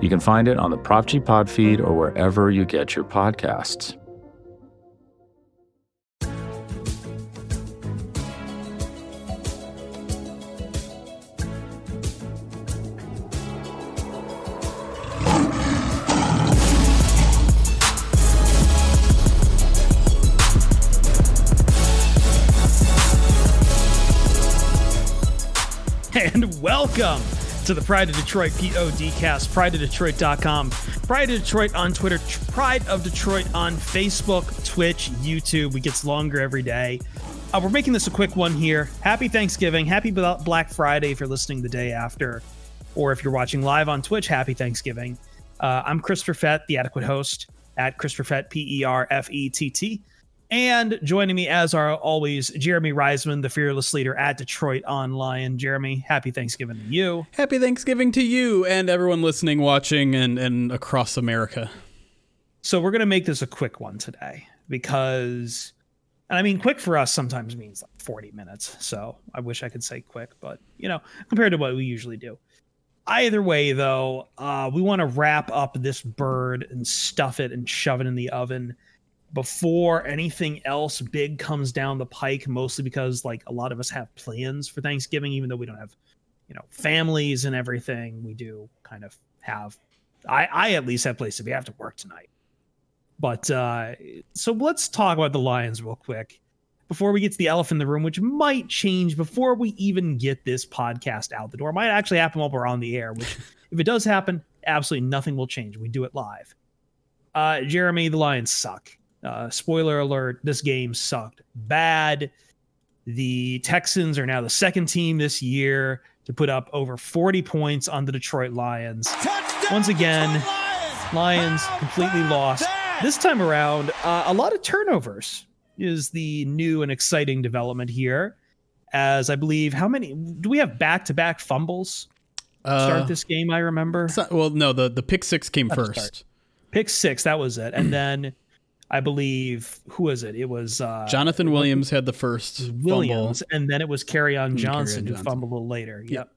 You can find it on the Prop G Pod feed or wherever you get your podcasts. And welcome to the Pride of Detroit PODcast, prideofdetroit.com, Pride of Detroit on Twitter, Pride of Detroit on Facebook, Twitch, YouTube. We gets longer every day. Uh, we're making this a quick one here. Happy Thanksgiving. Happy Black Friday if you're listening the day after. Or if you're watching live on Twitch, happy Thanksgiving. Uh, I'm Chris Perfett, the adequate host at Chris Perfett, P E R F E T T. And joining me, as are always, Jeremy Reisman, the fearless leader at Detroit Online. Jeremy, happy Thanksgiving to you. Happy Thanksgiving to you and everyone listening, watching, and, and across America. So, we're going to make this a quick one today because, and I mean, quick for us sometimes means like 40 minutes. So, I wish I could say quick, but, you know, compared to what we usually do. Either way, though, uh, we want to wrap up this bird and stuff it and shove it in the oven before anything else big comes down the pike mostly because like a lot of us have plans for thanksgiving even though we don't have you know families and everything we do kind of have i i at least have places to be. I have to work tonight. But uh so let's talk about the lions real quick. Before we get to the elephant in the room which might change before we even get this podcast out the door it might actually happen while we're on the air which if it does happen absolutely nothing will change. We do it live. Uh jeremy the lions suck uh, spoiler alert: this game sucked bad. The Texans are now the second team this year to put up over 40 points on the Detroit Lions. Touchdown, Once again, Lions. Lions completely lost. This time around, uh, a lot of turnovers is the new and exciting development here. As I believe, how many do we have back to back fumbles? Uh, start this game, I remember. Not, well, no, the, the pick six came first. Pick six, that was it. And then I believe who was it? It was uh, Jonathan Williams had the first Williams, fumble. and then it was Kerryon Johnson who fumbled a little later. Yep. yep.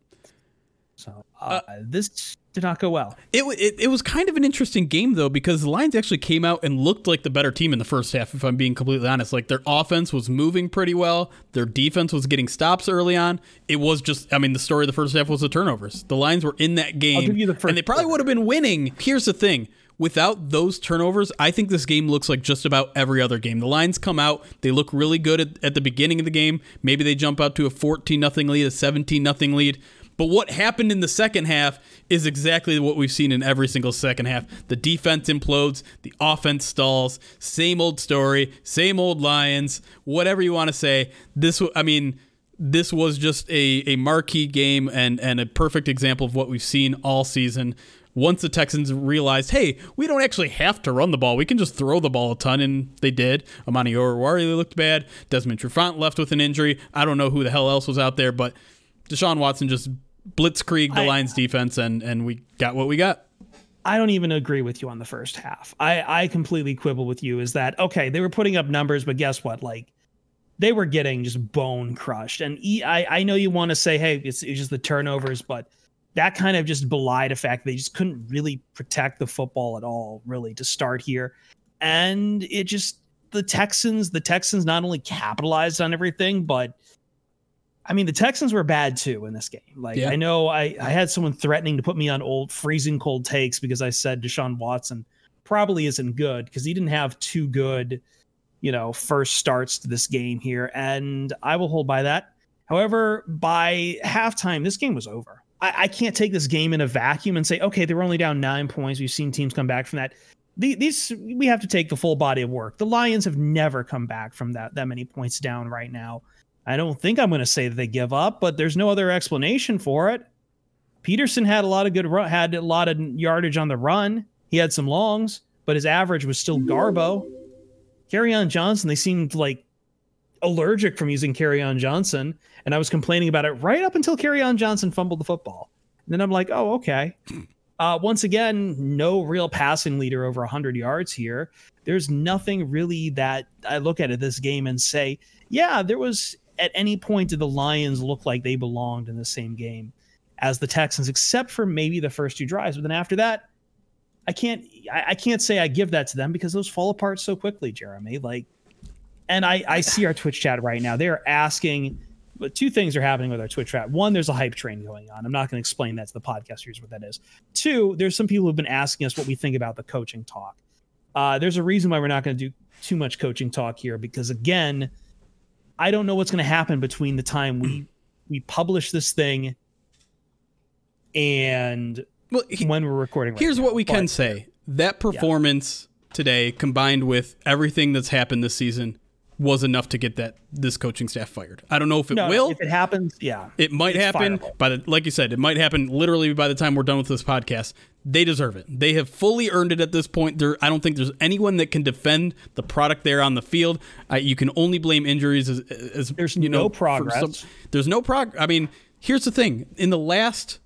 So uh, uh, this did not go well. It, it it was kind of an interesting game though because the Lions actually came out and looked like the better team in the first half. If I'm being completely honest, like their offense was moving pretty well, their defense was getting stops early on. It was just, I mean, the story of the first half was the turnovers. The Lions were in that game, the and they probably would have been winning. Here's the thing: without those turnovers, I think this game looks like just about every other game. The Lions come out, they look really good at, at the beginning of the game. Maybe they jump out to a 14 nothing lead, a 17 nothing lead. But what happened in the second half is exactly what we've seen in every single second half. The defense implodes, the offense stalls, same old story, same old Lions, whatever you want to say. This I mean, this was just a, a marquee game and, and a perfect example of what we've seen all season once the Texans realized, hey, we don't actually have to run the ball. We can just throw the ball a ton, and they did. Amani Oruwariye looked bad. Desmond Trufant left with an injury. I don't know who the hell else was out there, but Deshaun Watson just blitzkrieg the I, Lions defense, and, and we got what we got. I don't even agree with you on the first half. I, I completely quibble with you is that, okay, they were putting up numbers, but guess what? Like, they were getting just bone crushed. And I, I know you want to say, hey, it's, it's just the turnovers, but – that kind of just belied the fact they just couldn't really protect the football at all, really, to start here. And it just the Texans, the Texans not only capitalized on everything, but I mean the Texans were bad too in this game. Like yeah. I know I, I had someone threatening to put me on old freezing cold takes because I said Deshaun Watson probably isn't good because he didn't have too good, you know, first starts to this game here. And I will hold by that. However, by halftime, this game was over. I, I, can't take this game in a vacuum and say, okay, they were only down nine points. We've seen teams come back from that. The, these we have to take the full body of work. The Lions have never come back from that that many points down right now. I don't think I'm going to say that they give up, but there's no other explanation for it. Peterson had a lot of good run, had a lot of yardage on the run. He had some longs. but his average was still Garbo. Kerryon Johnson, they seemed like allergic from using Kerryon Johnson, and I was complaining about it right up until Kerryon Johnson fumbled the football. And then I'm like, oh, okay. Uh, once again, no real passing leader over 100 yards here. There's nothing really that I look at at this game and say, yeah, there was at any point did the Lions look like they belonged in the same game as the Texans, except for maybe the first two drives. But then after that, I can't I, I can't say I give that to them because those fall apart so quickly, Jeremy. Like, and I I see our Twitch chat right now. They are asking but two things are happening with our Twitch chat. One, there's a hype train going on. I'm not going to explain that to the podcasters what that is. Two, there's some people who've been asking us what we think about the coaching talk. Uh, there's a reason why we're not going to do too much coaching talk here because again, I don't know what's going to happen between the time we we publish this thing and well, he, when we're recording. Right here's now. what we but, can say: that performance yeah. today, combined with everything that's happened this season, was enough to get that this coaching staff fired. I don't know if it no, will. If it happens, yeah, it might happen. Fireable. By the like you said, it might happen literally by the time we're done with this podcast. They deserve it. They have fully earned it at this point. There, I don't think there's anyone that can defend the product there on the field. Uh, you can only blame injuries as, as there's you no progress. Some, there's no prog. I mean, here's the thing: in the last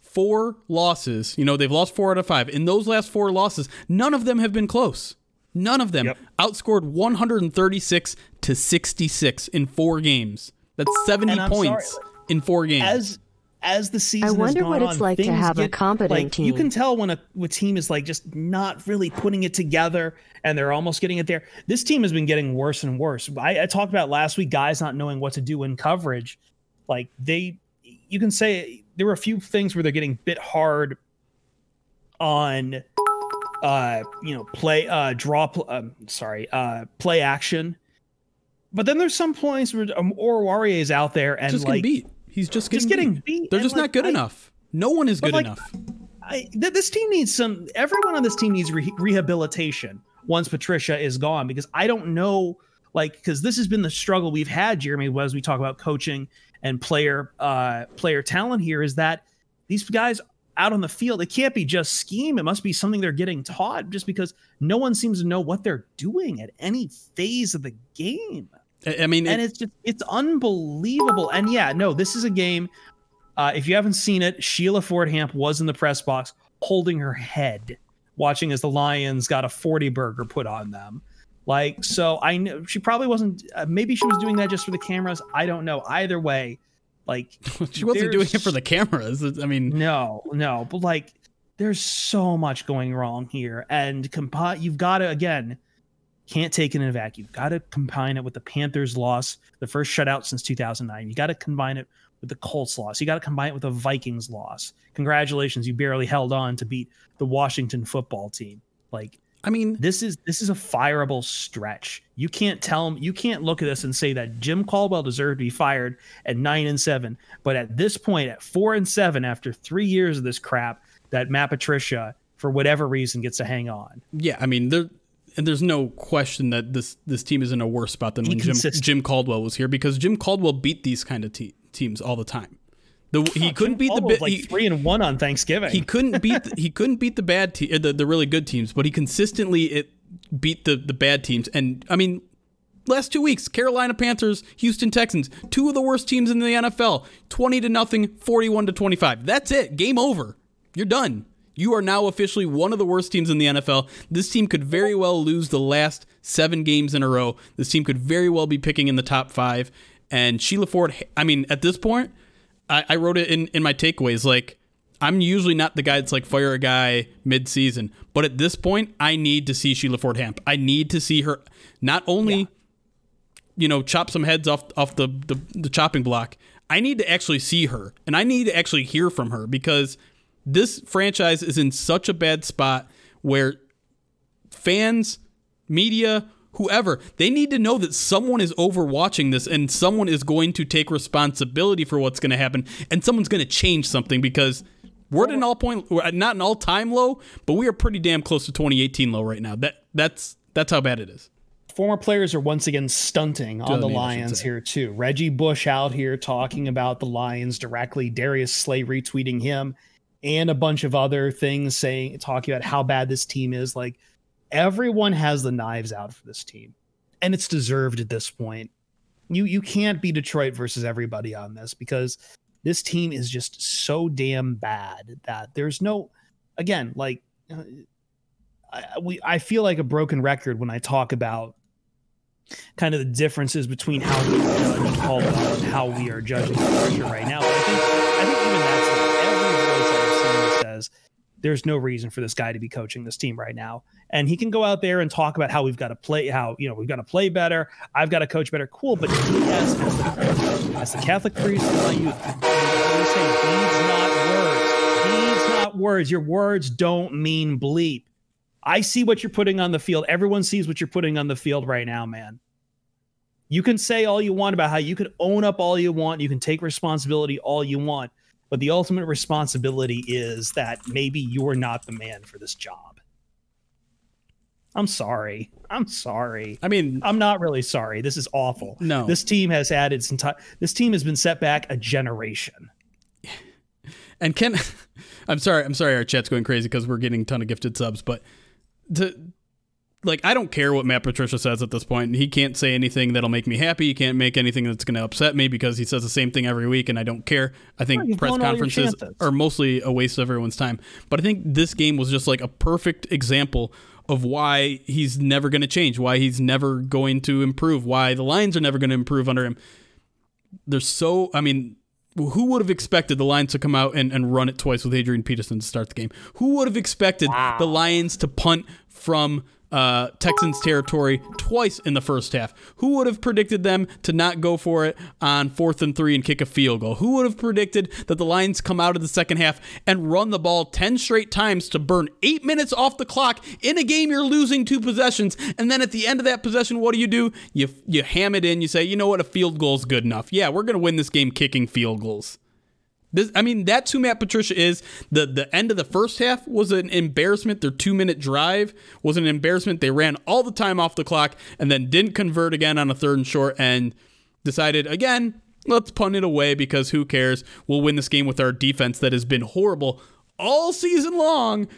four losses, you know, they've lost four out of five. In those last four losses, none of them have been close. None of them yep. outscored 136 to 66 in four games. That's 70 points sorry, in four games. As as the season, I wonder what it's on, like to have get, a competent like, team. You can tell when a, a team is like just not really putting it together, and they're almost getting it there. This team has been getting worse and worse. I, I talked about last week, guys not knowing what to do in coverage. Like they, you can say there were a few things where they're getting bit hard on uh, you know, play, uh, draw, pl- um, sorry, uh, play action. But then there's some points where um, Oruwariye is out there and just like beat. He's just getting, just getting beat. beat. They're just like, not good I, enough. No one is good like, enough. I, th- this team needs some. Everyone on this team needs re- rehabilitation once Patricia is gone because I don't know, like, because this has been the struggle we've had, Jeremy, as we talk about coaching and player uh, player talent here, is that these guys out on the field, it can't be just scheme. It must be something they're getting taught just because no one seems to know what they're doing at any phase of the game. I mean, and it, it's just, it's unbelievable. And yeah, no, this is a game. Uh, if you haven't seen it, Sheila Ford Hamp was in the press box holding her head, watching as the Lions got a 40 burger put on them. Like, so I know she probably wasn't, uh, maybe she was doing that just for the cameras. I don't know. Either way, like she wasn't doing it for the cameras. I mean, no, no, but like there's so much going wrong here, and compi- you've got to again can't take it in a vacuum. You've got to combine it with the Panthers' loss, the first shutout since 2009. You got to combine it with the Colts' loss. You got to combine it with the Vikings' loss. Congratulations, you barely held on to beat the Washington football team. Like I mean, this is this is a fireable stretch. You can't tell. You can't look at this and say that Jim Caldwell deserved to be fired at nine and seven. But at this point, at four and seven, after three years of this crap, that Matt Patricia, for whatever reason, gets to hang on. Yeah, I mean, there and there's no question that this this team is in a worse spot than when Jim, Jim Caldwell was here because Jim Caldwell beat these kind of te- teams all the time. The, he oh, couldn't beat the like he, three and one on Thanksgiving. He couldn't beat the, he couldn't beat the bad te- the the really good teams, but he consistently it beat the the bad teams. And I mean, last two weeks, Carolina Panthers, Houston Texans, two of the worst teams in the NFL, twenty to nothing, forty one to twenty five. That's it. Game over. You're done. You are now officially one of the worst teams in the NFL. This team could very well lose the last seven games in a row. This team could very well be picking in the top five. And Sheila Ford, I mean, at this point, I, I wrote it in, in my takeaways. Like, I'm usually not the guy that's like fire a guy mid season, but at this point, I need to see Sheila Ford Hamp. I need to see her not only, yeah. you know, chop some heads off off the, the the chopping block. I need to actually see her, and I need to actually hear from her because this franchise is in such a bad spot where fans, media, whoever, they need to know that someone is overwatching this and someone is going to take responsibility for what's going to happen and someone's going to change something because we're at an all point, not an all time low, but we are pretty damn close to 2018 low right now. That that's that's how bad it is. Former players are once again stunting on the Lions here too. Reggie Bush out here talking about the Lions directly. Darius Slay retweeting him, and a bunch of other things saying talking about how bad this team is. Like Everyone has the knives out for this team, and it's deserved at this point. You you can't be Detroit versus everybody on this because this team is just so damn bad that there's no again like uh, I, we I feel like a broken record when I talk about kind of the differences between how we judge Caldwell and how we are judging Archer right now. There's no reason for this guy to be coaching this team right now. And he can go out there and talk about how we've got to play, how you know we've got to play better. I've got to coach better. Cool, but he has as the, as the Catholic priest in my youth, I say deeds not words. Deeds not words. Your words don't mean bleep. I see what you're putting on the field. Everyone sees what you're putting on the field right now, man. You can say all you want about how you can own up all you want. You can take responsibility all you want. But the ultimate responsibility is that maybe you're not the man for this job. I'm sorry. I'm sorry. I mean, I'm not really sorry. This is awful. No. This team has had its entire this team has been set back a generation. And Ken, I'm sorry, I'm sorry, our chat's going crazy because we're getting a ton of gifted subs, but to like I don't care what Matt Patricia says at this point. He can't say anything that'll make me happy. He can't make anything that's going to upset me because he says the same thing every week, and I don't care. I think you've press blown all your conferences are mostly a waste of everyone's time. But I think this game was just like a perfect example of why he's never going to change, why he's never going to improve, why the Lions are never going to improve under him. They're so, I mean, who would have expected the Lions to come out and, and run it twice with Adrian Peterson to start the game? Who would have expected the Lions to punt from uh, Texans territory twice in the first half? Who would have predicted them to not go for it on fourth and three and kick a field goal? Who would have predicted that the Lions come out of the second half and run the ball 10 straight times to burn eight minutes off the clock in a game you're losing two possessions? And then at the end of that possession, what do you do? You, you ham it in. You say, you know what? A field goal is good enough. Yeah, we're going to win this game kicking field goals. This, I mean, that's who Matt Patricia is. The the end of the first half was an embarrassment. Their two minute drive was an embarrassment. They ran all the time off the clock and then didn't convert again on a third and short and decided again, let's punt it away because who cares? We'll win this game with our defense that has been horrible all season long.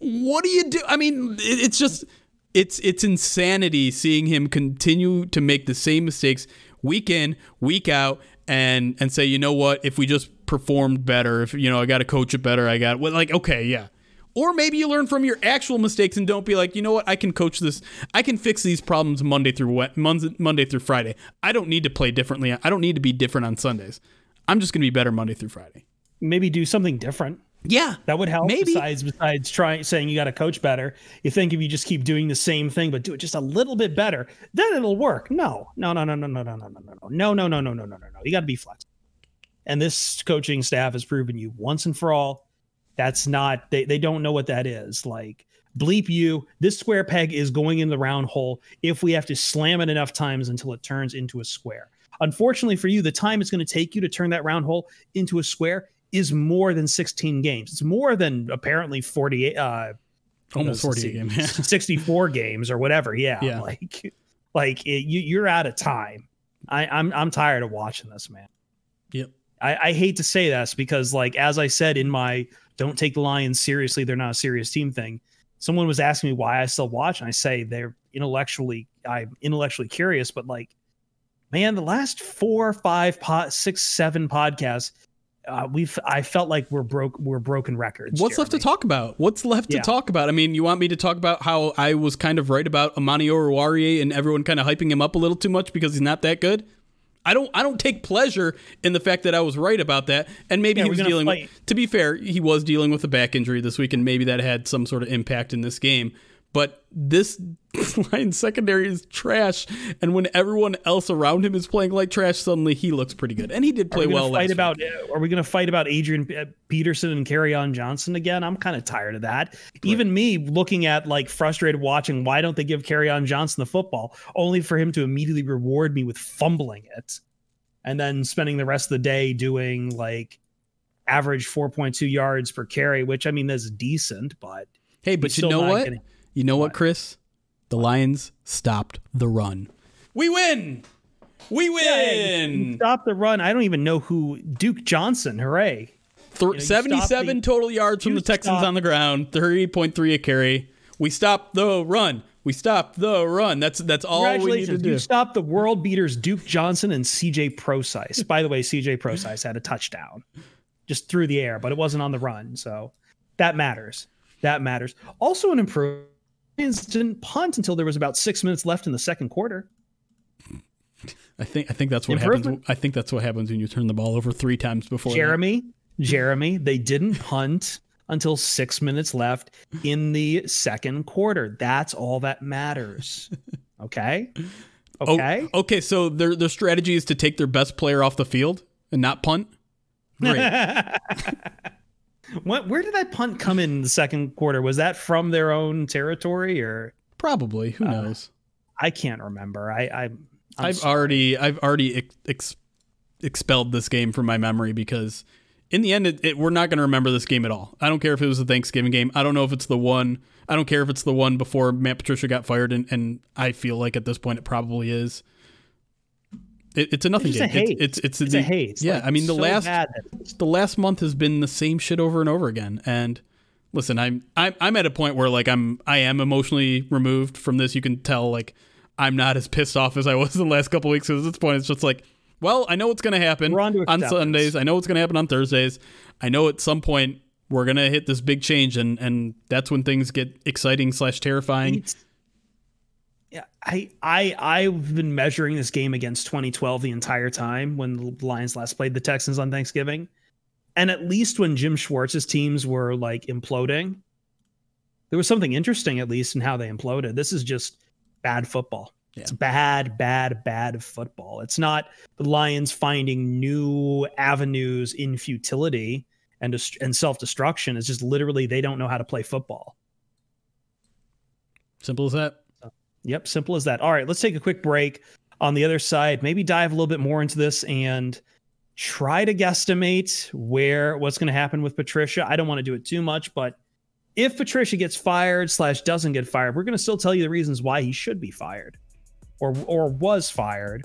What do you do? I mean, it's just it's it's insanity seeing him continue to make the same mistakes week in, week out, and and say, you know what, if we just performed better, if you know, I got to coach it better, I got well, like okay, yeah. Or maybe you learn from your actual mistakes and don't be like, you know what, I can coach this, I can fix these problems Monday through Monday, Monday through Friday. I don't need to play differently. I don't need to be different on Sundays. I'm just gonna be better Monday through Friday. Maybe do something different. Yeah, That would help. Maybe. Besides, besides trying saying you got to coach better, you think if you just keep doing the same thing but do it just a little bit better, then it'll work. No, no, no, no, no, no, no, no, no, no, no, no, no, no, no, no, no, no, no. You got to be flexible. And this coaching staff has proven you once and for all. That's not they. They don't know what that is. Like bleep you. This square peg is going in the round hole. If we have to slam it enough times until it turns into a square. Unfortunately for you, the time it's going to take you to turn that round hole into a square is more than 16 games. It's more than apparently 48 uh almost let's 40 a see, 64 games or whatever. Yeah. Yeah. Like like it, you you're out of time. I I'm I'm tired of watching this, man. yep. I, I hate to say this because like as I said in my don't take the Lions seriously, they're not a serious team thing. Someone was asking me why I still watch, and I say they're intellectually I'm intellectually curious, but like man, the last four, five, pod, six, seven podcasts, uh, we've I felt like we're broke we're broken records. What's left to talk about? What's left Yeah. to talk about? I mean, you want me to talk about how I was kind of right about Amani Oruwariye and everyone kind of hyping him up a little too much because he's not that good? I don't I don't take pleasure in the fact that I was right about that. And maybe Yeah, he was dealing fight. with to be fair, he was dealing with a back injury this week and maybe that had some sort of impact in this game. But this line secondary is trash, and when everyone else around him is playing like trash, suddenly he looks pretty good, and he did Are play we well. fight last about are we going to fight about Adrian uh, Peterson and Kerryon Johnson again? I'm kind of tired of that. Even me looking at like frustrated watching why don't they give Kerryon Johnson the football only for him to immediately reward me with fumbling it and then spending the rest of the day doing like average 4.2 yards per carry, which I mean that's decent, but Hey, but you know what? getting- You know what, Chris? The Lions stopped the run. We win. We win. stop the run. I don't even know who Duke Johnson. Hooray. Th- you stop 77 the- total yards from the Texans stop- on the ground, 30.3 a carry. We stop the run. We stop the run. That's that's all we need to do. You stopped the world beaters Duke Johnson and CJ Prosise. By the way, CJ Prosise had a touchdown just through the air, but it wasn't on the run. So that matters. That matters. Also, an improvement. Lions didn't punt until there was about six minutes left in the second quarter. I think I think that's what happens. I think that's what happens when you turn the ball over three times before. that. Jeremy, Jeremy, they didn't punt until six minutes left in the second quarter. That's all that matters. Okay. Oh, Okay. okay, so their their strategy is to take their best player off the field and not punt. Great. what, where did that punt come in the second quarter? Was that from their own territory or Probably. Who Uh, knows? I can't remember. I, I sorry. already I've already ex- expelled this game from my memory because in the end, it, it, we're not going to remember this game at all. I don't care if it was a Thanksgiving game. I don't know if it's the one. I don't care if it's the one before Matt Patricia got fired, and, and I feel like at this point it probably is. It, it's a nothing It's game. a hate. It's, it's it's it's the, a hate. yeah, Like, I mean the so last bad the last month has been the same shit over and over again. And listen, I'm I'm I'm at a point where like I'm I am emotionally removed from this. You can tell like I'm not as pissed off as I was the last couple weeks. Because at this point, it's just like, well, I know what's going to happen on to on acceptance. Sundays. I know what's going to happen on Thursdays. I know at some point we're going to hit this big change, and and that's when things get exciting slash terrifying. It's- I I I've been measuring this game against 2012 the entire time when the Lions last played the Texans on Thanksgiving, and at least when Jim Schwartz's teams were like imploding, there was something interesting at least in how they imploded. This is just bad football. It's bad, bad, bad football. It's not the Lions finding new avenues in futility and and self destruction. It's just literally they don't know how to play football. Simple as that. Yep, simple as that. All right, let's take a quick break. On the other side, maybe dive a little bit more into this and try to guesstimate where what's going to happen with Patricia. I don't want to do it too much, but if Patricia gets fired slash doesn't get fired, we're going to still tell you the reasons why he should be fired, or or was fired,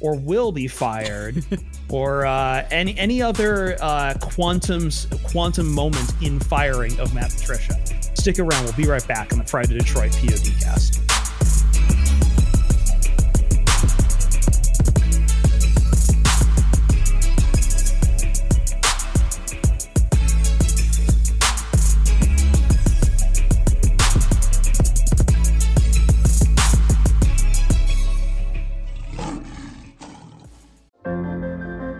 or will be fired, or uh, any any other uh, quantum's quantum moment in firing of Matt Patricia. Stick around. We'll be right back on the Pride of Detroit POD cast.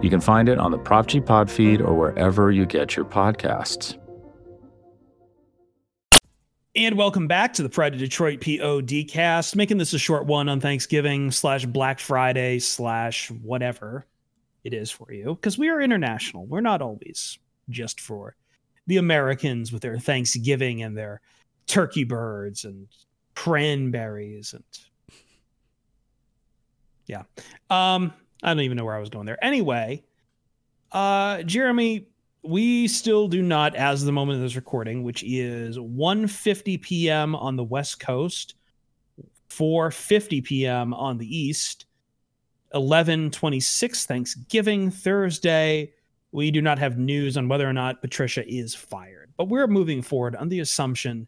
You can find it on the Prop G Pod feed or wherever you get your podcasts. And welcome back to the Pride of Detroit POD cast. Making this a short one on Thanksgiving slash Black Friday slash whatever it is for you. Because we are international. We're not always just for the Americans with their Thanksgiving and their turkey birds and cranberries and yeah. Um, I don't even know where I was going there. Anyway, uh, Jeremy, we still do not, as the moment of this recording, which is 1:50 p.m. on the West Coast, 4:50 p.m. on the East, 11:26 Thanksgiving Thursday. We do not have news on whether or not Patricia is fired, but we're moving forward on the assumption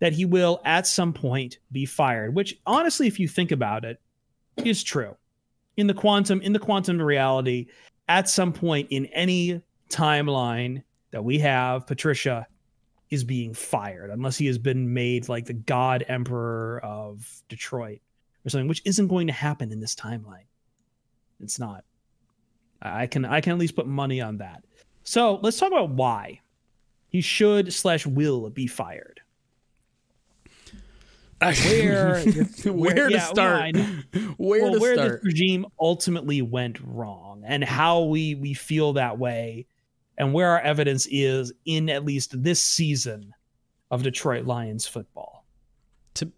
that he will at some point be fired. Which, honestly, if you think about it, is true. In the quantum, in the quantum reality, at some point in any timeline that we have, Patricia is being fired unless he has been made like the god emperor of Detroit or something, which isn't going to happen in this timeline. It's not. I can I can at least put money on that. So let's talk about why he should slash will be fired. Where where to yeah, start? I know. where well, to where start? this regime ultimately went wrong and how we we feel that way and where our evidence is in at least this season of Detroit Lions football. to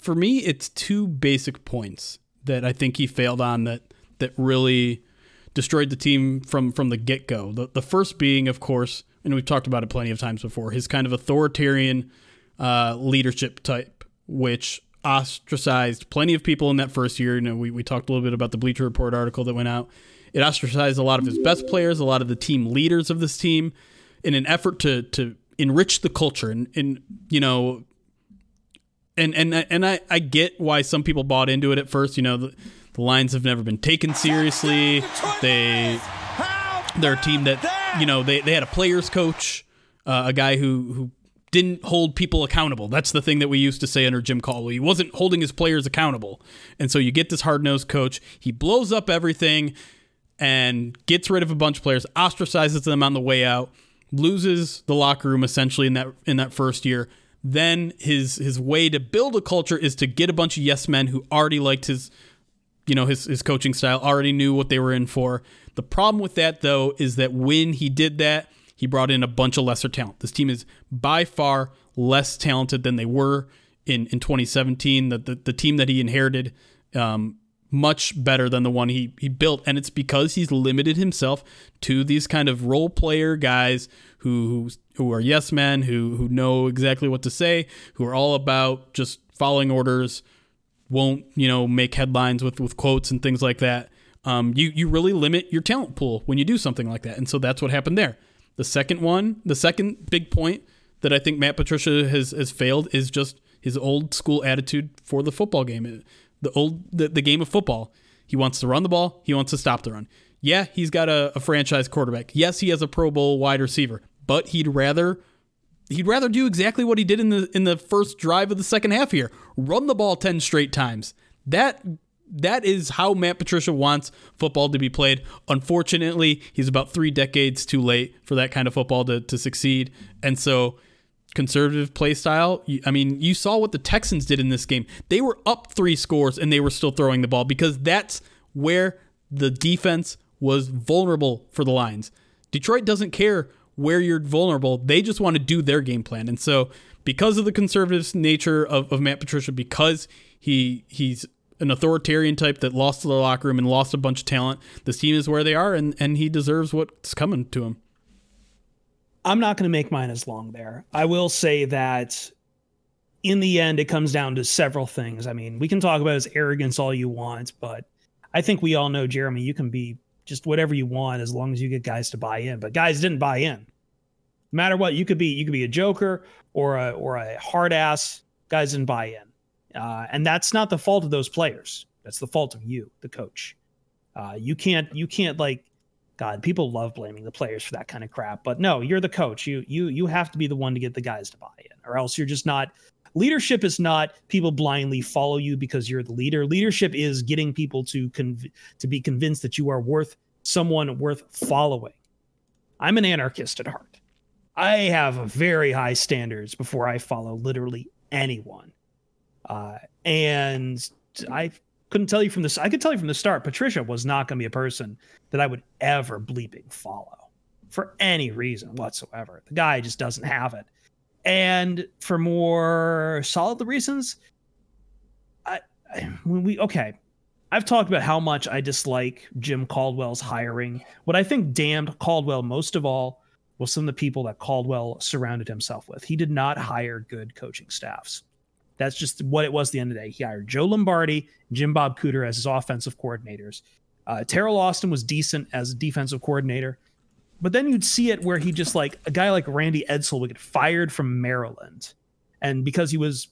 for me, it's two basic points that I think he failed on that that really destroyed the team from from the get go. The the first being, of course, and we've talked about it plenty of times before, his kind of authoritarian uh, leadership type, which ostracized plenty of people in that first year. You know, we, we talked a little bit about the Bleacher Report article that went out. It ostracized a lot of his best players, a lot of the team leaders of this team, in an effort to to enrich the culture and, and you know and and and I, I get why some people bought into it at first. You know, the, the Lions have never been taken seriously. They they're a team that you know they, they had a players coach, uh, a guy who who didn't hold people accountable. That's the thing that we used to say under Jim Caldwell. He wasn't holding his players accountable, and so you get this hard nosed coach. He blows up everything and gets rid of a bunch of players, ostracizes them on the way out, loses the locker room essentially in that in that first year then his his way to build a culture is to get a bunch of yes men who already liked his you know his his coaching style, already knew what they were in for. The problem with that though is that when he did that, he brought in a bunch of lesser talent. This team is by far less talented than they were in in 2017. The the, the team that he inherited um, much better than the one he, he built. And it's because he's limited himself to these kind of role player guys who, who, are yes men, who, who know exactly what to say, who are all about just following orders, won't, you know, make headlines with, with quotes and things like that. Um, you, you really limit your talent pool when you do something like that. And so that's what happened there. The second one, the second big point that I think Matt Patricia has, has failed is just his old school attitude for the football game the old the, the game of football. He wants to run the ball. He wants to stop the run. Yeah, he's got a, a franchise quarterback. Yes, he has a Pro Bowl wide receiver, but he'd rather he'd rather do exactly what he did in the in the first drive of the second half here. Run the ball 10 straight times. That that is how Matt Patricia wants football to be played. Unfortunately, he's about 3 decades too late for that kind of football to to succeed. And so conservative play style. I mean, you saw what the Texans did in this game. They were up three scores and they were still throwing the ball because that's where the defense was vulnerable for the Lions. Detroit doesn't care where you're vulnerable, they just want to do their game plan. And so, because of the conservative nature of, of Matt Patricia, because he he's an authoritarian type that lost the locker room and lost a bunch of talent, this team is where they are, and, and he deserves what's coming to him. I'm not going to make mine as long there. I will say that in the end, it comes down to several things. I mean, we can talk about his arrogance all you want, but I think we all know, Jeremy, you can be just whatever you want as long as you get guys to buy in. But guys didn't buy in. No matter what, you could be you could be a joker or a or a hard ass. Guys didn't buy in, uh, and that's not the fault of those players. That's the fault of you, the coach. Uh, you can't you can't like God, people love blaming the players for that kind of crap. But no, you're the coach. You you you have to be the one to get the guys to buy in, or else you're just not. Leadership is not people blindly follow you because you're the leader. Leadership is getting people to conv- to be convinced that you are worth someone worth following. I'm an anarchist at heart. I have very high standards before I follow literally anyone, uh, and I couldn't tell you from this. I could tell you from the start, Patricia was not going to be a person that I would ever bleeping follow for any reason whatsoever. The guy just doesn't have it. And for more solid reasons, I, when we okay, I've talked about how much I dislike Jim Caldwell's hiring. What I think damned Caldwell most of all was some of the people that Caldwell surrounded himself with. He did not hire good coaching staffs. That's just what it was the end of the day. He hired Joe Lombardi, Jim Bob Cooter as his offensive coordinators. Uh, Teryl Austin was decent as a defensive coordinator, but then you'd see it where he just like a guy like Randy Edsall would get fired from Maryland, and because he was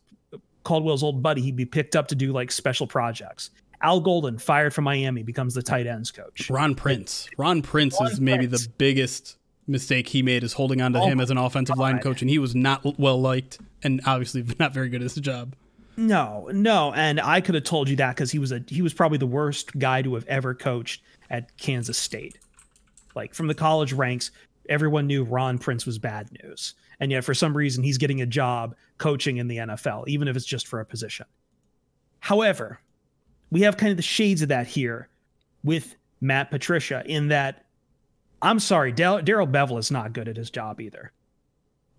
Caldwell's old buddy, he'd be picked up to do like special projects. Al Golden fired from Miami becomes the tight ends coach. Ron Prince. Ron Prince Ron is maybe Prince. the biggest mistake he made is holding on to oh him as an offensive God. line coach, and he was not well liked and obviously not very good at his job. No, no, and I could have told you that because he was a he was probably the worst guy to have ever coached at Kansas State. Like from the college ranks, everyone knew Ron Prince was bad news, and yet for some reason he's getting a job coaching in the NFL, even if it's just for a position. However, we have kind of the shades of that here with Matt Patricia in that I'm sorry, Darrell Bevell is not good at his job either.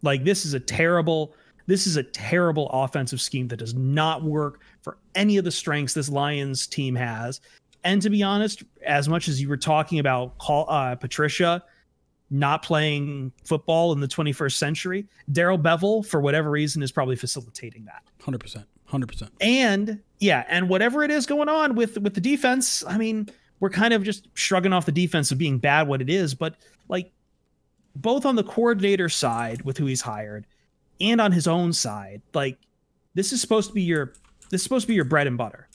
Like this is a terrible This is a terrible offensive scheme that does not work for any of the strengths this Lions team has. And to be honest, as much as you were talking about call, uh, Patricia not playing football in the 21st century, Darrell Bevell, for whatever reason, is probably facilitating that. 100%. 100%. And yeah, and whatever it is going on with with the defense, I mean, we're kind of just shrugging off the defense of being bad what it is, but like both on the coordinator side with who he's hired and on his own side, like this is supposed to be your this is supposed to be your bread and butter.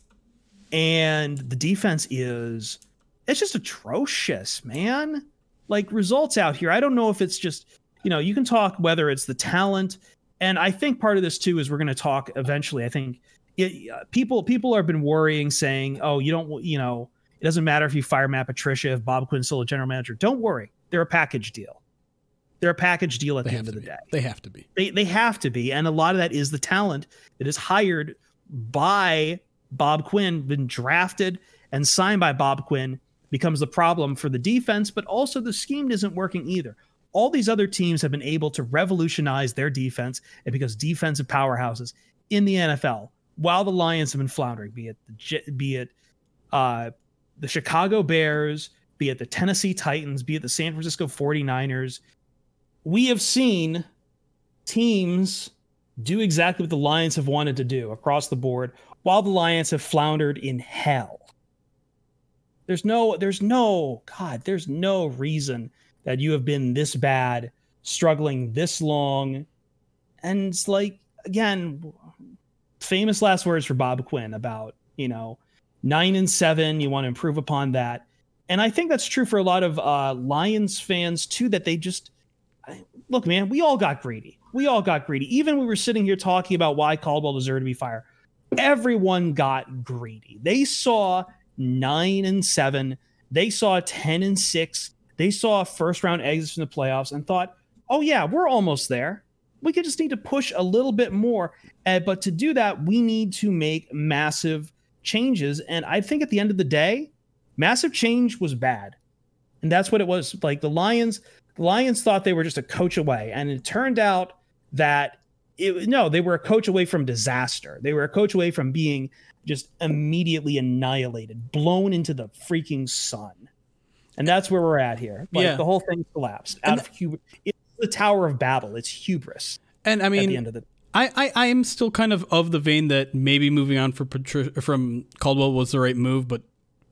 And the defense is it's just atrocious, man. Like results out here. I don't know if it's just, you know, you can talk whether it's the talent and I think part of this too is we're going to talk eventually. I think it, uh, people people have been worrying saying, "Oh, you don't you know, it doesn't matter if you fire Matt Patricia if Bob Quinn's still a general manager." Don't worry. They're a package deal. They're a package deal at They the end of the be. day. They have to be. They they have to be, and a lot of that is the talent that is hired by Bob Quinn, been drafted and signed by Bob Quinn, becomes the problem for the defense, but also the scheme isn't working either. All these other teams have been able to revolutionize their defense and because defensive powerhouses in the NFL, while the Lions have been floundering, be it the, be it uh, the Chicago Bears, be it the Tennessee Titans, be it the San Francisco 49ers, we have seen teams do exactly what the Lions have wanted to do across the board, while the Lions have floundered in hell. There's no, there's no, God, there's no reason that you have been this bad, struggling this long. And it's like, again, famous last words for Bob Quinn about, you know, nine and seven, you want to improve upon that. And I think that's true for a lot of uh, Lions fans too, that they just, look, man, we all got greedy. We all got greedy. Even we were sitting here talking about why Caldwell deserved to be fired. Everyone got greedy. They saw nine and seven. They saw 10 and six. They saw first round exits from the playoffs and thought, oh, yeah, we're almost there. We could just need to push a little bit more. Uh, but to do that, we need to make massive changes. And I think at the end of the day, massive change was bad. And that's what it was. Like the Lions, the Lions thought they were just a coach away. And it turned out that it, no, they were a coach away from disaster. They were a coach away from being just immediately annihilated, blown into the freaking sun. And that's where we're at here. Like Yeah. the whole thing collapsed out And of hubris. It's the Tower of Babel. It's hubris And I mean, at the end of the I, I, am still kind of of the vein that maybe moving on for Patri- from Caldwell was the right move, but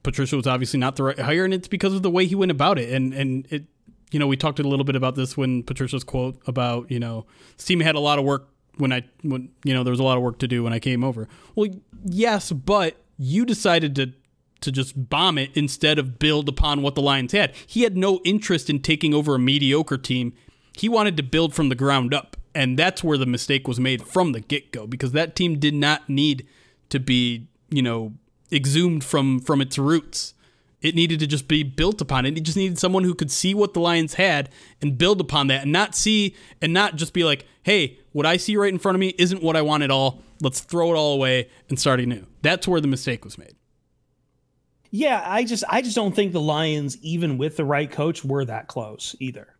Patricia was obviously not the right hire, and it's because of the way he went about it. And and it, you know, we talked a little bit about this when Patricia's quote about you know, this team had a lot of work when I when you know there was a lot of work to do when I came over. Well, yes, but you decided to to just bomb it instead of build upon what the Lions had. He had no interest in taking over a mediocre team. He wanted to build from the ground up. And that's where the mistake was made from the get go because that team did not need to be, you know, exhumed from from its roots. It needed to just be built upon it. It just needed someone who could see what the Lions had and build upon that and not see and not just be like, hey, what I see right in front of me isn't what I want at all. Let's throw it all away and start anew. That's where the mistake was made. Yeah, I just I just don't think the Lions, even with the right coach, were that close either.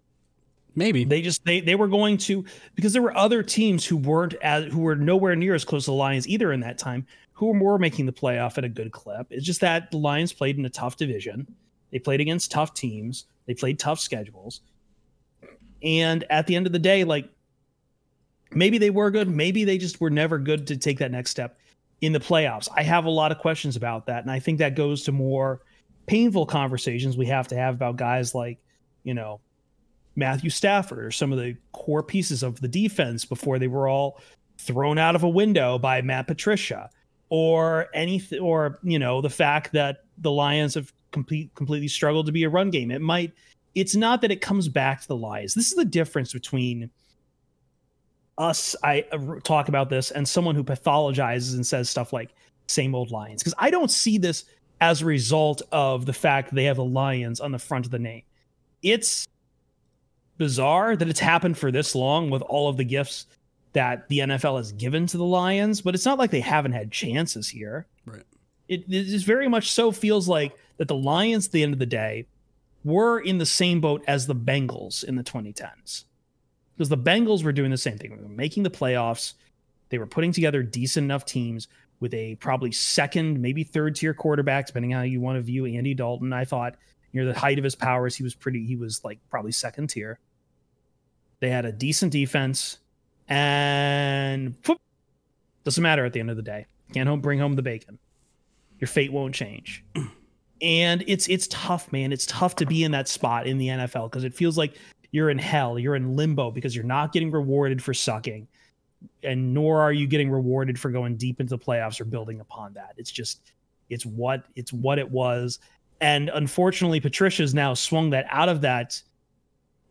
Maybe. They just they they were going to because there were other teams who weren't as who were nowhere near as close to the Lions either in that time who were more making the playoff at a good clip. It's just that the Lions played in a tough division. They played against tough teams. They played tough schedules. And at the end of the day, like maybe they were good, maybe they just were never good to take that next step in the playoffs. I have a lot of questions about that, and I think that goes to more painful conversations we have to have about guys like, you know, Matthew Stafford or some of the core pieces of the defense before they were all thrown out of a window by Matt Patricia or anything or you know the fact that the Lions have complete completely struggled to be a run game. It might it's not that it comes back to the Lions. This is the difference between us I uh, talk about this and someone who pathologizes and says stuff like same old Lions because I don't see this as a result of the fact they have the Lions on the front of the name. It's bizarre that it's happened for this long with all of the gifts that the NFL has given to the Lions, but it's not like they haven't had chances here. Right. It, it just very much so feels like that the Lions, at the end of the day, were in the same boat as the Bengals in the 2010s. because the Bengals were doing the same thing. They were making the playoffs. They were putting together decent enough teams with a probably second, maybe third tier quarterback, depending on how you want to view Andy Dalton. I thought near the height of his powers, he was pretty, he was like probably second tier. They had a decent defense and whoop, doesn't matter at the end of the day. Can't home, bring home the bacon. Your fate won't change. And it's it's tough, man. It's tough to be in that spot in the NFL because it feels like you're in hell, you're in limbo because you're not getting rewarded for sucking, and nor are you getting rewarded for going deep into the playoffs or building upon that. It's just it's what it's what it was. And unfortunately, Patricia's now swung that out of that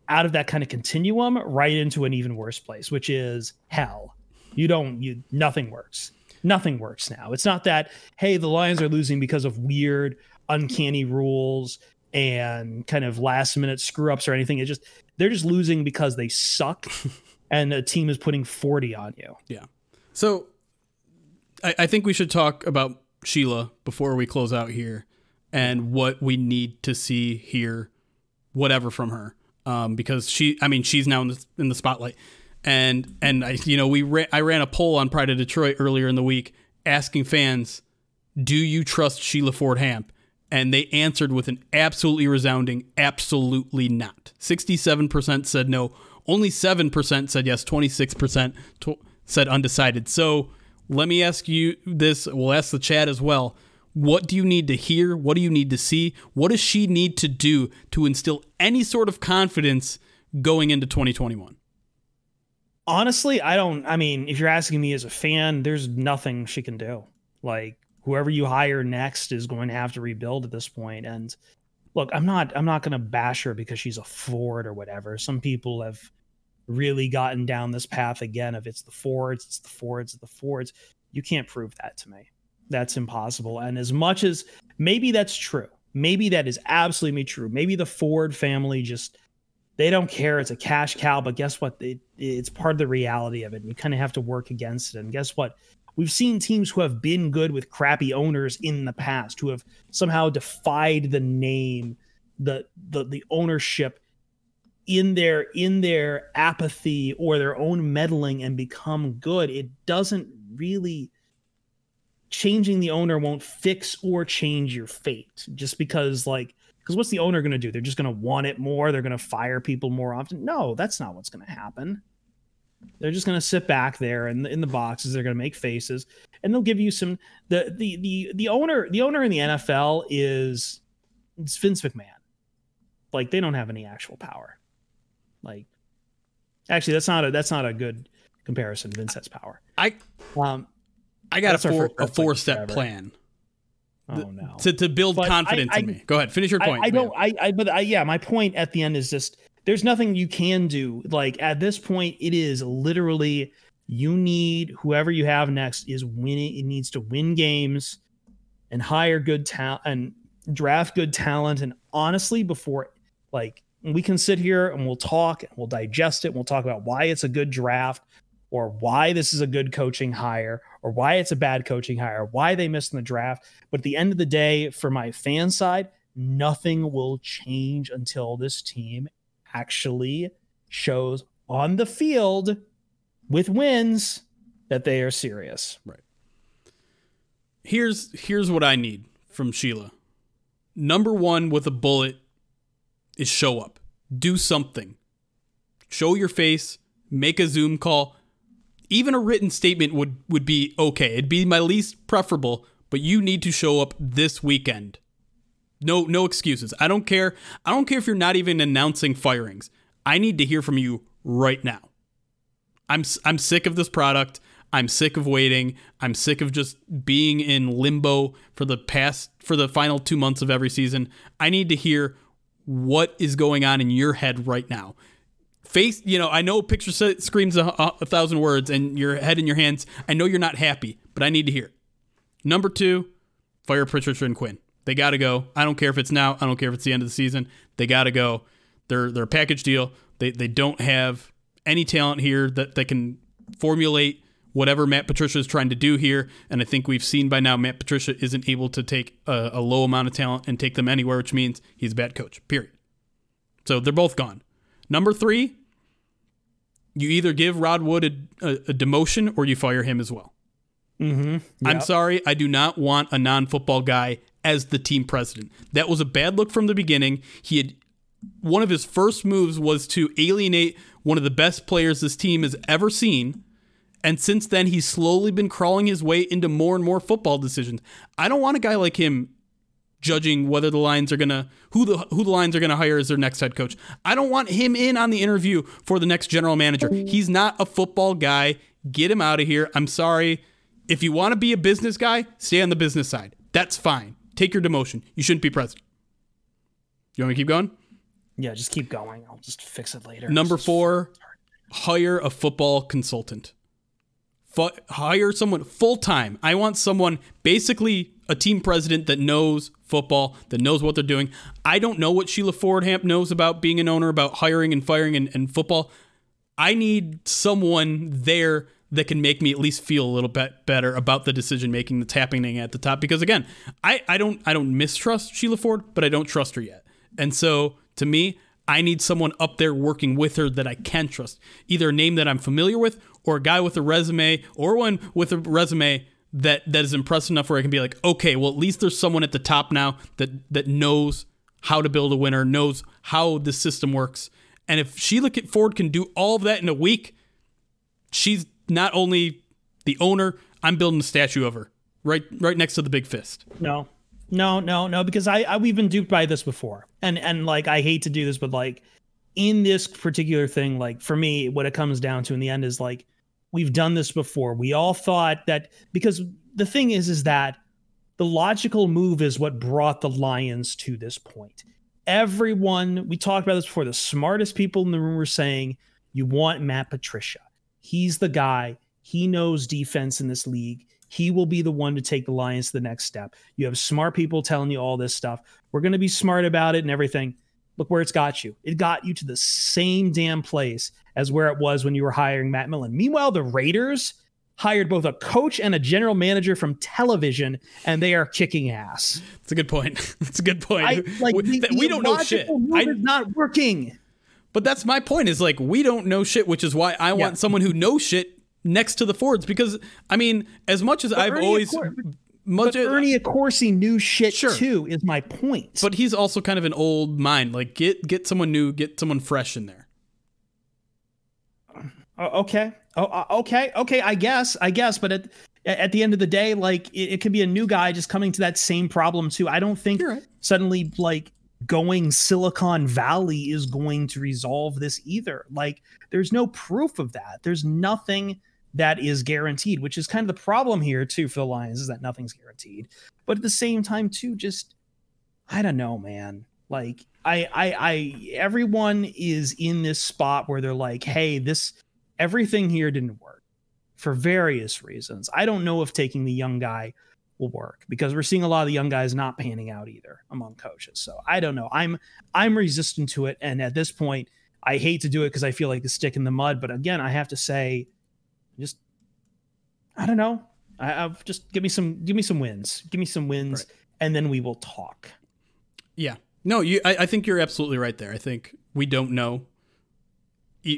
out of that kind of continuum right into an even worse place, which is hell. You don't you nothing works. Nothing works now. It's not that, hey, the Lions are losing because of weird, uncanny rules and kind of last minute screw ups or anything. It's just they're just losing because they suck and a team is putting 40 on you. Yeah. So I, I think we should talk about Sheila before we close out here and what we need to see here, whatever from her. Um, because she, I mean, she's now in the, in the spotlight. And, and I, you know, we ran, I ran a poll on Pride of Detroit earlier in the week asking fans, do you trust Sheila Ford Hamp? And they answered with an absolutely resounding, absolutely not. 67% said no. Only 7% said yes. 26% to- said undecided. So let me ask you this. We'll ask the chat as well. What do you need to hear? What do you need to see? What does she need to do to instill any sort of confidence going into 2021? Honestly, I don't. I mean, if you're asking me as a fan, there's nothing she can do. Like, whoever you hire next is going to have to rebuild at this point. And look, I'm not I'm not going to bash her because she's a Ford or whatever. Some people have really gotten down this path again of it's the Fords, it's the Fords, it's the Fords. You can't prove that to me. That's impossible. And as much as maybe that's true, maybe that is absolutely true. Maybe the Ford family just they don't care. It's a cash cow, but guess what? It, it's part of the reality of it. And you kind of have to work against it. And guess what? We've seen teams who have been good with crappy owners in the past, who have somehow defied the name, the the the ownership in their in their apathy or their own meddling and become good. It doesn't really changing the owner won't fix or change your fate just because like because what's the owner going to do? They're just going to want it more? They're going to fire people more often? No that's not what's going to happen. They're just going to sit back there in the, in the boxes. They're going to make faces and they'll give you some the the the the owner the owner in the NFL is it's Vince McMahon. Like they don't have any actual power. Like actually that's not a that's not a good comparison Vince has power. I um I got That's a our four, a like four step forever. plan oh no to, to build But confidence I- in me. Go ahead, finish your point. I, I don't. I, I. But I, yeah, my point at the end is just there's nothing you can do. Like at this point, it is literally you need whoever you have next is winning. It needs to win games and hire good talent and draft good talent. And honestly, before like we can sit here and we'll talk and we'll digest it. And we'll talk about why it's a good draft or why this is a good coaching hire or why it's a bad coaching hire, why they missed in the draft. But at the end of the day, for my fan side, nothing will change until this team actually shows on the field with wins that they are serious. Right. Here's here's what I need from Sheila. Number one with a bullet is show up. Do something. Show your face, make a Zoom call. Even a written statement would would be okay. It'd be my least preferable, but you need to show up this weekend. No no excuses. I don't care. I don't care if you're not even announcing firings. I need to hear from you right now. I'm I'm sick of this product. I'm sick of waiting. I'm sick of just being in limbo for the past for the final 2 months of every season. I need to hear what is going on in your head right now. Face, you know, I know picture screams a, a, thousand words and your head in your hands. I know you're not happy, but I need to hear it. Number 2, fire Patricia and Quinn. They got to go. I don't care if it's now. I don't care if it's the end of the season. They got to go. They're they're a package deal. They they don't have any talent here that that can formulate whatever Matt Patricia is trying to do here. And I think we've seen by now Matt Patricia isn't able to take a, a low amount of talent and take them anywhere, which means he's a bad coach. Period. So they're both gone. Number three, You either give Rod Wood a, a, a demotion or you fire him as well. Mm-hmm. I'm sorry, I do not want a non-football guy as the team president. That was a bad look from the beginning. He had one of his first moves was to alienate one of the best players this team has ever seen. And since then, he's slowly been crawling his way into more and more football decisions. I don't want a guy like him judging whether the Lions are gonna who the who the Lions are gonna hire as their next head coach. I don't want him in on the interview for the next general manager. He's not a football guy. Get him out of here. I'm sorry. If you want to be a business guy, stay on the business side. That's fine. Take your demotion. You shouldn't be president. You want me to keep going? Yeah, just keep going. I'll just fix it later. Number four, hire a football consultant. Hire someone full time. I want someone, basically a team president that knows football, that knows what they're doing. I don't know what Sheila Ford Hamp knows about being an owner, about hiring and firing and, and football. I need someone there that can make me at least feel a little bit better about the decision making that's happening at the top. Because again, I, I don't I don't mistrust Sheila Ford, but I don't trust her yet. And so to me, I need someone up there working with her that I can trust. Either a name that I'm familiar with or a guy with a resume or one with a resume that that is impressive enough where I can be like, okay, well at least there's someone at the top now that that knows how to build a winner, knows how the system works. And if Sheila Ford can do all of that in a week, she's not only the owner, I'm building a statue of her right right next to the big fist. No, no, no, no. Because I, I we've been duped by this before, and and like I hate to do this, but like in this particular thing, like for me, what it comes down to in the end is like we've done this before. We all thought that because the thing is, is that the logical move is what brought the Lions to this point. Everyone, we talked about this before. The smartest people in the room were saying, "You want Matt Patricia." He's the guy. He knows defense in this league. He will be the one to take the Lions to the next step. You have smart people telling you all this stuff. We're going to be smart about it and everything. Look where it's got you. It got you to the same damn place as where it was when you were hiring Matt Millen. Meanwhile, the Raiders hired both a coach and a general manager from television, and they are kicking ass. That's a good point. That's a good point. I, like, we, the- that we don't know shit. I, is not working. but that's my point. Is like we don't know shit, which is why I want someone who knows shit next to the Fords. Because I mean, as much as I've Ernie, always course- much But Ernie, of course, he knew shit Sure. too. Is my point. but he's also kind of an old mind. Like get get someone new, get someone fresh in there. Oh, okay. Oh, uh, okay. Okay. I guess. I guess. But at at the end of the day, like it, it could be a new guy just coming to that same problem too. I don't think right. suddenly like going Silicon Valley is going to resolve this either. Like there's no proof of that. There's nothing that is guaranteed, which is kind of the problem here too for the Lions is that nothing's guaranteed. But at the same time too, just I don't know, man. Like I I I everyone is in this spot where they're like, hey, this everything here didn't work for various reasons. I don't know if taking the young guy will work because we're seeing a lot of the young guys not panning out either among coaches. So I don't know. I'm I'm resistant to it, and at this point, I hate to do it because I feel like the stick in the mud. But again, I have to say, I don't know. I, I've just give me some give me some wins. Give me some wins, and then we will talk. Yeah. No, you. I, I think you're absolutely right there. I think we don't know.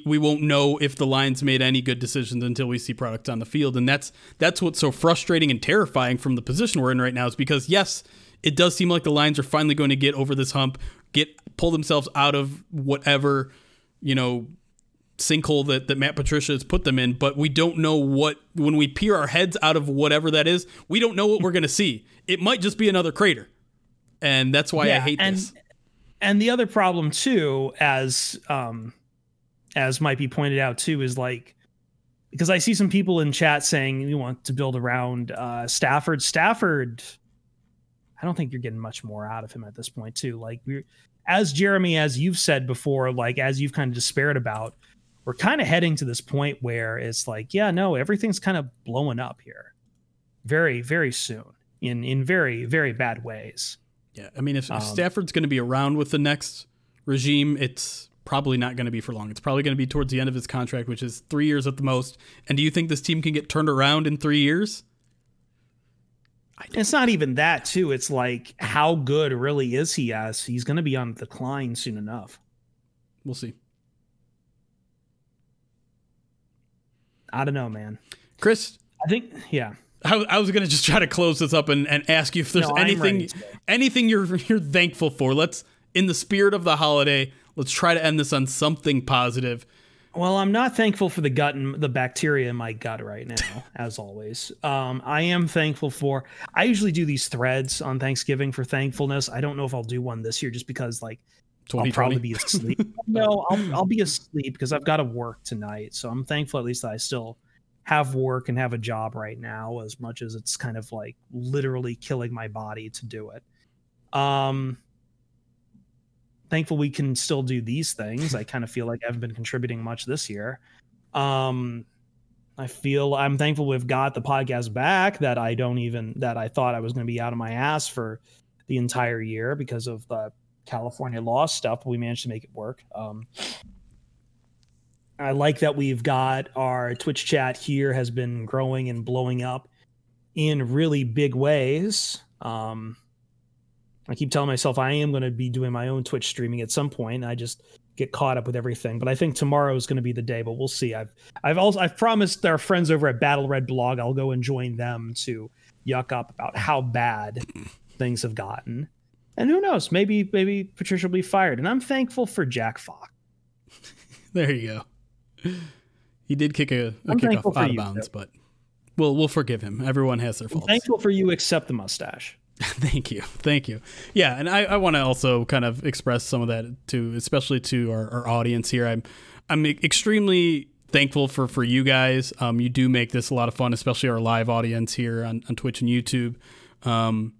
We won't know if the Lions made any good decisions until we see products on the field, and that's that's what's so frustrating and terrifying from the position we're in right now. Is because yes, it does seem like the Lions are finally going to get over this hump, get pull themselves out of whatever you know sinkhole that, that Matt Patricia has put them in, but we don't know what when we peer our heads out of whatever that is, we don't know what we're gonna see. It might just be another crater. And that's why I hate and, this. And the other problem too, as um, as might be pointed out too, is like because I see some people in chat saying you want to build around uh, Stafford. Stafford, I don't think you're getting much more out of him at this point too. Like we're as Jeremy, as you've said before, like as you've kind of despaired about, we're kind of heading to this point where it's like, yeah, no, everything's kind of blowing up here, very, very soon in in very, very bad ways. Yeah, I mean, if, if Um, Stafford's going to be around with the next regime, it's probably not going to be for long. It's probably going to be towards the end of his contract, which is three years at the most. And do you think this team can get turned around in three years? It's not even that too. It's like how good really is he as he's going to be on decline soon enough. We'll see. I don't know, man. Chris, I think yeah. I, I was gonna just try to close this up and, and ask you if there's No, anything anything you're you're thankful for. Let's in the spirit of the holiday, let's try to end this on something positive. Well, I'm not thankful for the gut and the bacteria in my gut right now, as always. Um, I am thankful for. I usually do these threads on Thanksgiving for thankfulness. I don't know if I'll do one this year, just because like I'll probably be asleep. no, I'll I'll be asleep because I've got to work tonight. So I'm thankful at least that I still have work and have a job right now, as much as it's kind of like literally killing my body to do it. Um, thankful we can still do these things. I kind of feel like I haven't been contributing much this year. Um, I feel I'm thankful we've got the podcast back that I don't even that I thought I was going to be out of my ass for the entire year because of the California law stuff. But we managed to make it work. Um, I like that we've got our Twitch chat here has been growing and blowing up in really big ways. Um, I keep telling myself I am going to be doing my own Twitch streaming at some point. I just get caught up with everything. But I think tomorrow is going to be the day. But we'll see. I've I've also I've promised our friends over at Battle Red Blog I'll go and join them to yuck up about how bad things have gotten. And who knows? Maybe maybe Patricia will be fired. And I'm thankful for Jack Fox. There you go. He did kick a, a I'm kick off out of bounds, too. but we'll we'll forgive him. Everyone has their I'm faults. thankful for you except the mustache. Thank you. Thank you. Yeah, and I, I want to also kind of express some of that to especially to our, our audience here. I'm I'm extremely thankful for for you guys. Um, you do make this a lot of fun, especially our live audience here on, on Twitch and YouTube. Um,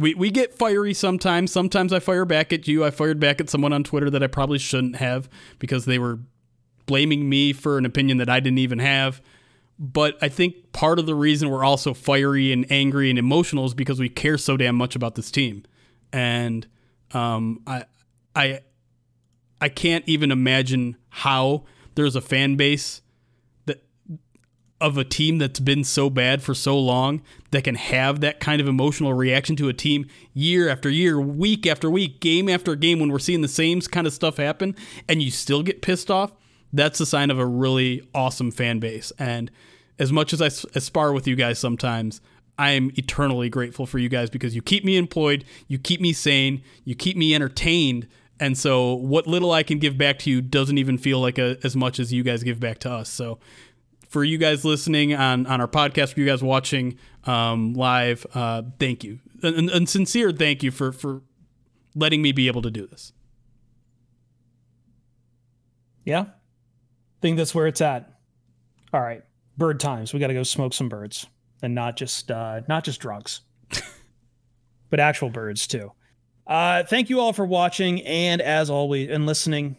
we, we get fiery sometimes. Sometimes I fire back at you. I fired back at someone on Twitter that I probably shouldn't have because they were blaming me for an opinion that I didn't even have. But I think part of the reason we're also fiery and angry and emotional is because we care so damn much about this team. And um, I, I, I can't even imagine how there's a fan base of a team that's been so bad for so long that can have that kind of emotional reaction to a team year after year, week after week, game after game when we're seeing the same kind of stuff happen and you still get pissed off. That's a sign of a really awesome fan base. And as much as I spar with you guys sometimes, I am eternally grateful for you guys because you keep me employed, you keep me sane, you keep me entertained. And so, what little I can give back to you doesn't even feel like a, as much as you guys give back to us. So, for you guys listening on, on our podcast, for you guys watching um, live, uh, thank you. And, and sincere thank you for, for letting me be able to do this. Yeah. I think that's where it's at. All right. Bird times. We got to go smoke some birds and not just uh not just drugs. but actual birds too. Uh thank you all for watching and as always and listening.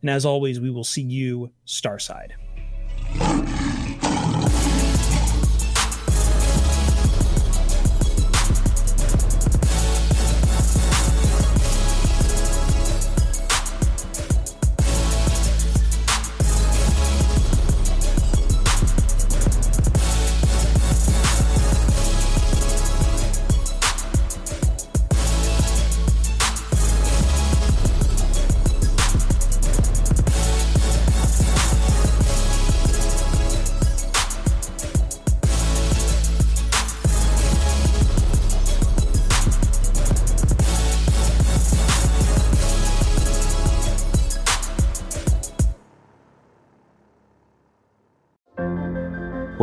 And as always, we will see you Starside.